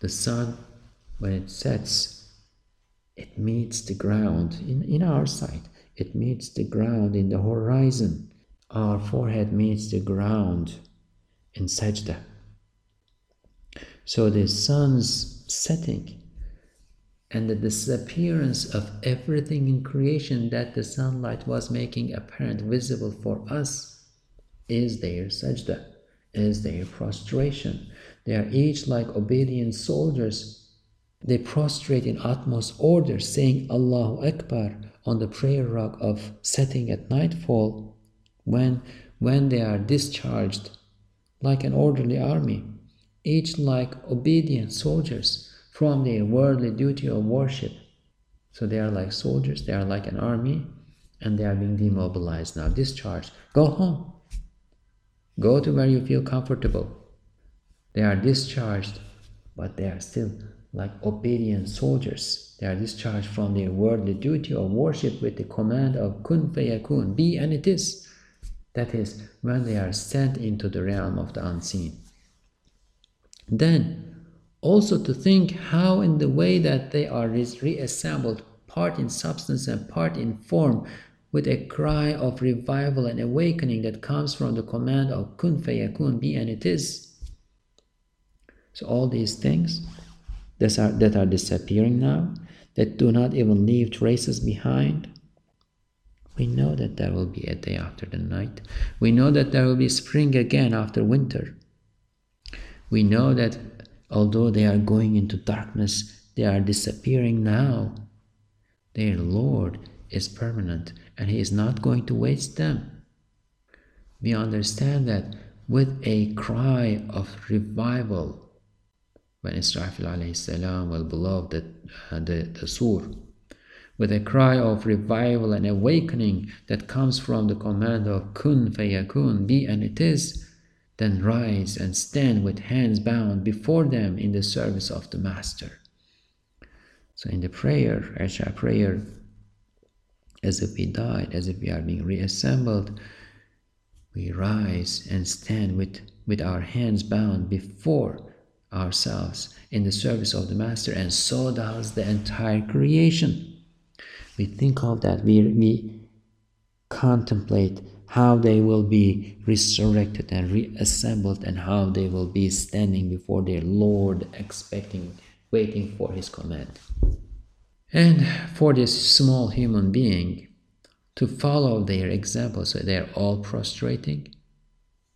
The sun, when it sets, it meets the ground in, in our sight. It meets the ground in the horizon. Our forehead meets the ground in sajda. So the sun's setting and the disappearance of everything in creation that the sunlight was making apparent, visible for us, is their sajda, is their prostration. They are each like obedient soldiers. They prostrate in utmost order, saying Allahu Akbar on the prayer rug of setting at nightfall when, when they are discharged like an orderly army, each like obedient soldiers from their worldly duty of worship. So they are like soldiers, they are like an army, and they are being demobilized now, discharged. Go home. Go to where you feel comfortable. They are discharged, but they are still like obedient soldiers. They are discharged from their worldly duty of worship with the command of kun fayakun, be and it is. That is, when they are sent into the realm of the unseen. Then, also to think how, in the way that they are reassembled, part in substance and part in form, with a cry of revival and awakening that comes from the command of kun fayakun, be and it is so all these things that are, that are disappearing now, that do not even leave traces behind, we know that there will be a day after the night. We know that there will be spring again after winter. We know that although they are going into darkness, they are disappearing now. Their Lord is permanent and He is not going to waste them. We understand that with a cry of revival, when Israfil alayhi salam will blow the, uh, the, the sur with a cry of revival and awakening that comes from the command of kun fayakun, be and it is, then rise and stand with hands bound before them in the service of the Master. So in the prayer, Isha prayer, as if we died, as if we are being reassembled, we rise and stand with, with our hands bound before ourselves in the service of the Master, and so does the entire creation. We think of that, we, we contemplate how they will be resurrected and reassembled, and how they will be standing before their Lord, expecting, waiting for His command. And for this small human being to follow their example, so they're all prostrating,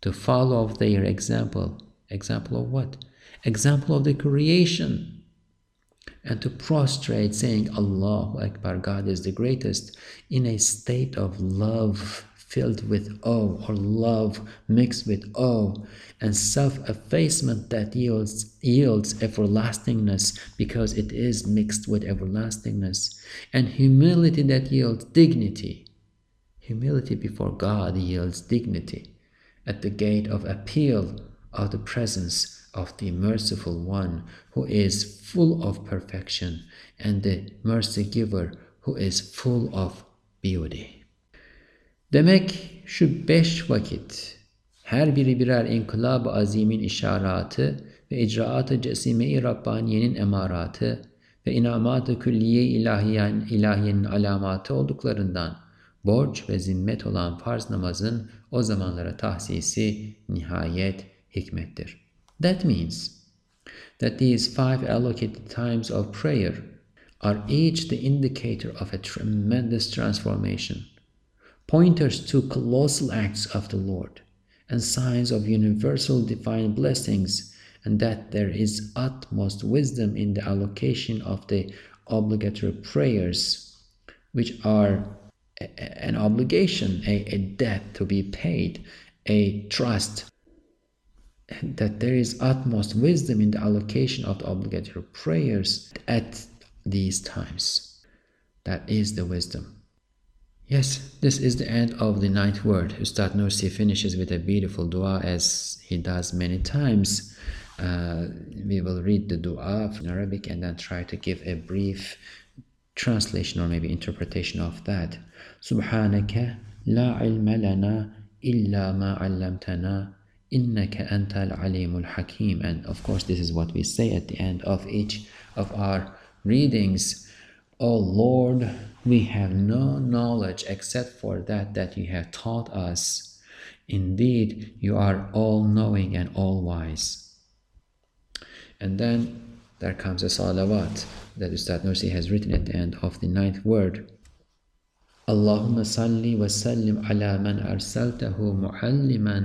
to follow their example. Example of what? Example of the creation and to prostrate saying Allahu Akbar, God is the greatest in a state of love filled with awe or love mixed with awe and self-effacement that yields, yields everlastingness because it is mixed with everlastingness and humility that yields dignity. Humility before God yields dignity at the gate of appeal of the presence of the merciful one who is full of perfection and the mercy giver who is full of beauty. Demek şu beş vakit her biri birer inkılab azimin işaratı ve icraat-ı cesime-i Rabbaniye'nin emaratı ve inamat-ı külliye ilahiyen, ilahiyenin alamatı olduklarından borç ve zimmet olan farz namazın o zamanlara tahsisi nihayet hikmettir. That means that these five allocated times of prayer are each the indicator of a tremendous transformation. Pointers to colossal acts of the Lord, and signs of universal divine blessings, and that there is utmost wisdom in the allocation of the obligatory prayers, which are an obligation, a, a debt to be paid, a trust that there is utmost wisdom in the allocation of the obligatory prayers at these times. That is the wisdom. Yes, this is the end of the ninth word. Ustad Nursi finishes with a beautiful dua as he does many times. Uh, we will read the dua in Arabic and then try to give a brief translation or maybe interpretation of that. Subhanaka la ilma lana illa ma allamtana innaka antal alimul hakim and of course this is what we say at the end of each of our readings. Oh lord we have no knowledge except for that that you have taught us. Indeed you are all knowing and all wise and then there comes a salawat that Ustad Nursi has written at the end of the ninth word اللهم صل وسلم على من أرسلته معلما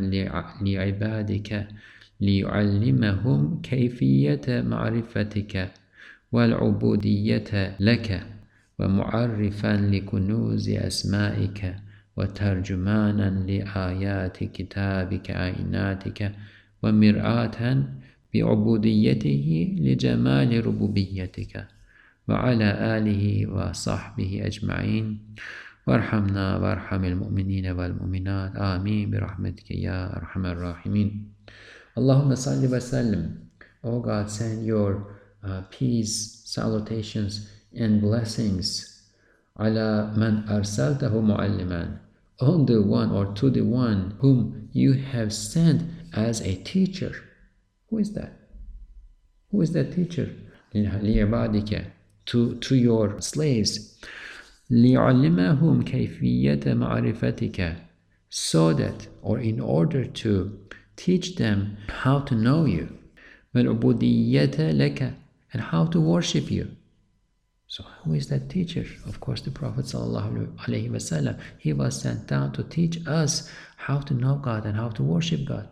لعبادك ليعلمهم كيفية معرفتك والعبودية لك ومعرفا لكنوز أسمائك وترجمانا لآيات كتابك عيناتك ومرآة بعبوديته لجمال ربوبيتك وعلى آله وصحبه أجمعين. وارحمنا وارحم المؤمنين والمؤمنات آمين برحمتك يا أرحم الراحمين اللهم صل وسلم Oh God send your uh, peace salutations and blessings على من أرسلته معلما on the one or to the one whom you have sent as a teacher who is that who is that teacher لعبادك to, to your slaves لِعَلِّمَهُمْ كَيْفِيَّةَ مَعْرِفَتِكَ so that or in order to teach them how to know you وَالْعُبُودِيَّةَ لَكَ and how to worship you so who is that teacher? Of course the Prophet ﷺ. He was sent down to teach us how to know God and how to worship God.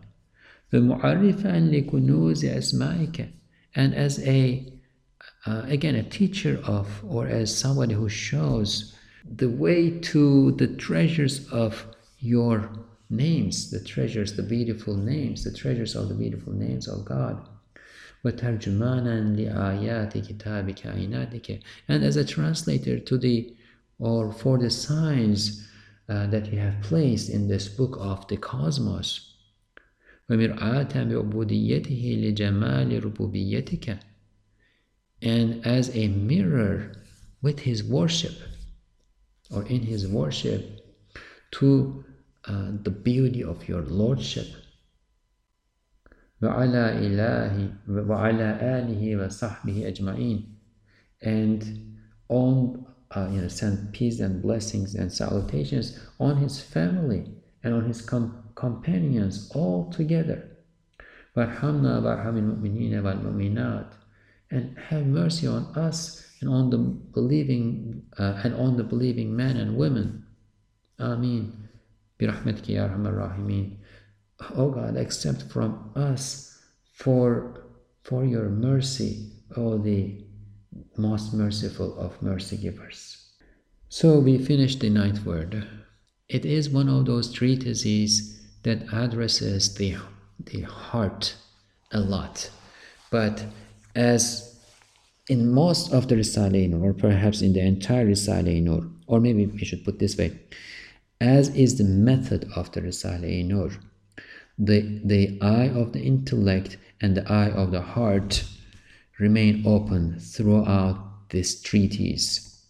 وَمُعَرِّفًا لِكُنُوزِ أَسْمَائِكَ And as a uh, again a teacher of or as somebody who shows the way to the treasures of your names the treasures the beautiful names the treasures of the beautiful names of god. And as a translator to the or for the signs uh, that you have placed in this book of the cosmos and as a mirror with his worship or in his worship to uh, the beauty of your lordship وعلى إله وعلى آله وصحبه أجمعين and on uh, you know send peace and blessings and salutations on his family and on his com companions all together وارحمنا وارحم المؤمنين والمؤمنات and have mercy on us and on the believing uh, and on the believing men and women. Amin. Birahmatika rahimin. O God, accept from us for for your mercy, O the most merciful of mercy givers. So we finish the ninth word. It is one of those treatises that addresses the the heart a lot, but as in most of the Risale Nur, or perhaps in the entire Risale Nur, or maybe we should put this way, as is the method of the Risale Nur, the, the eye of the intellect and the eye of the heart remain open throughout this treatise.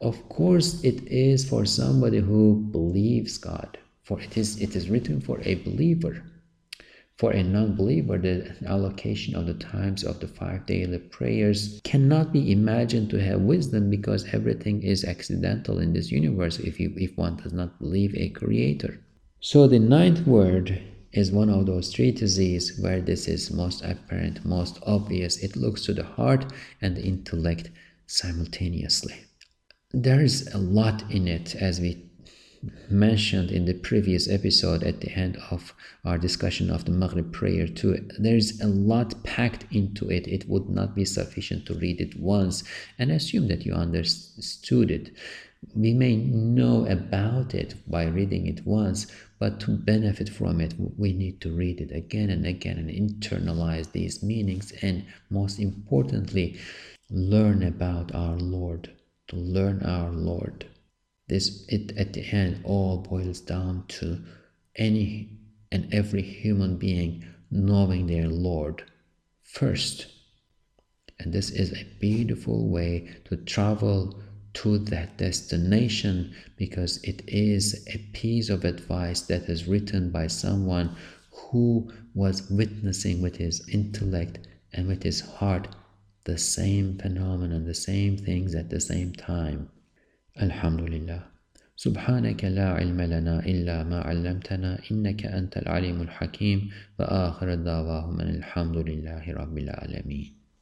Of course, it is for somebody who believes God, for it is, it is written for a believer. For a non believer, the allocation of the times of the five daily prayers cannot be imagined to have wisdom because everything is accidental in this universe if, you, if one does not believe a creator. So, the ninth word is one of those treatises where this is most apparent, most obvious. It looks to the heart and the intellect simultaneously. There is a lot in it as we mentioned in the previous episode at the end of our discussion of the Maghrib prayer too. There's a lot packed into it. It would not be sufficient to read it once and assume that you understood it. We may know about it by reading it once, but to benefit from it, we need to read it again and again and internalize these meanings and most importantly, learn about our Lord, to learn our Lord. This it at the end all boils down to any and every human being knowing their Lord first. And this is a beautiful way to travel to that destination because it is a piece of advice that is written by someone who was witnessing with his intellect and with his heart the same phenomenon, the same things at the same time. الحمد لله سبحانك لا علم لنا إلا ما علمتنا إنك أنت العليم الحكيم وآخر دعواهم أن الحمد لله رب العالمين.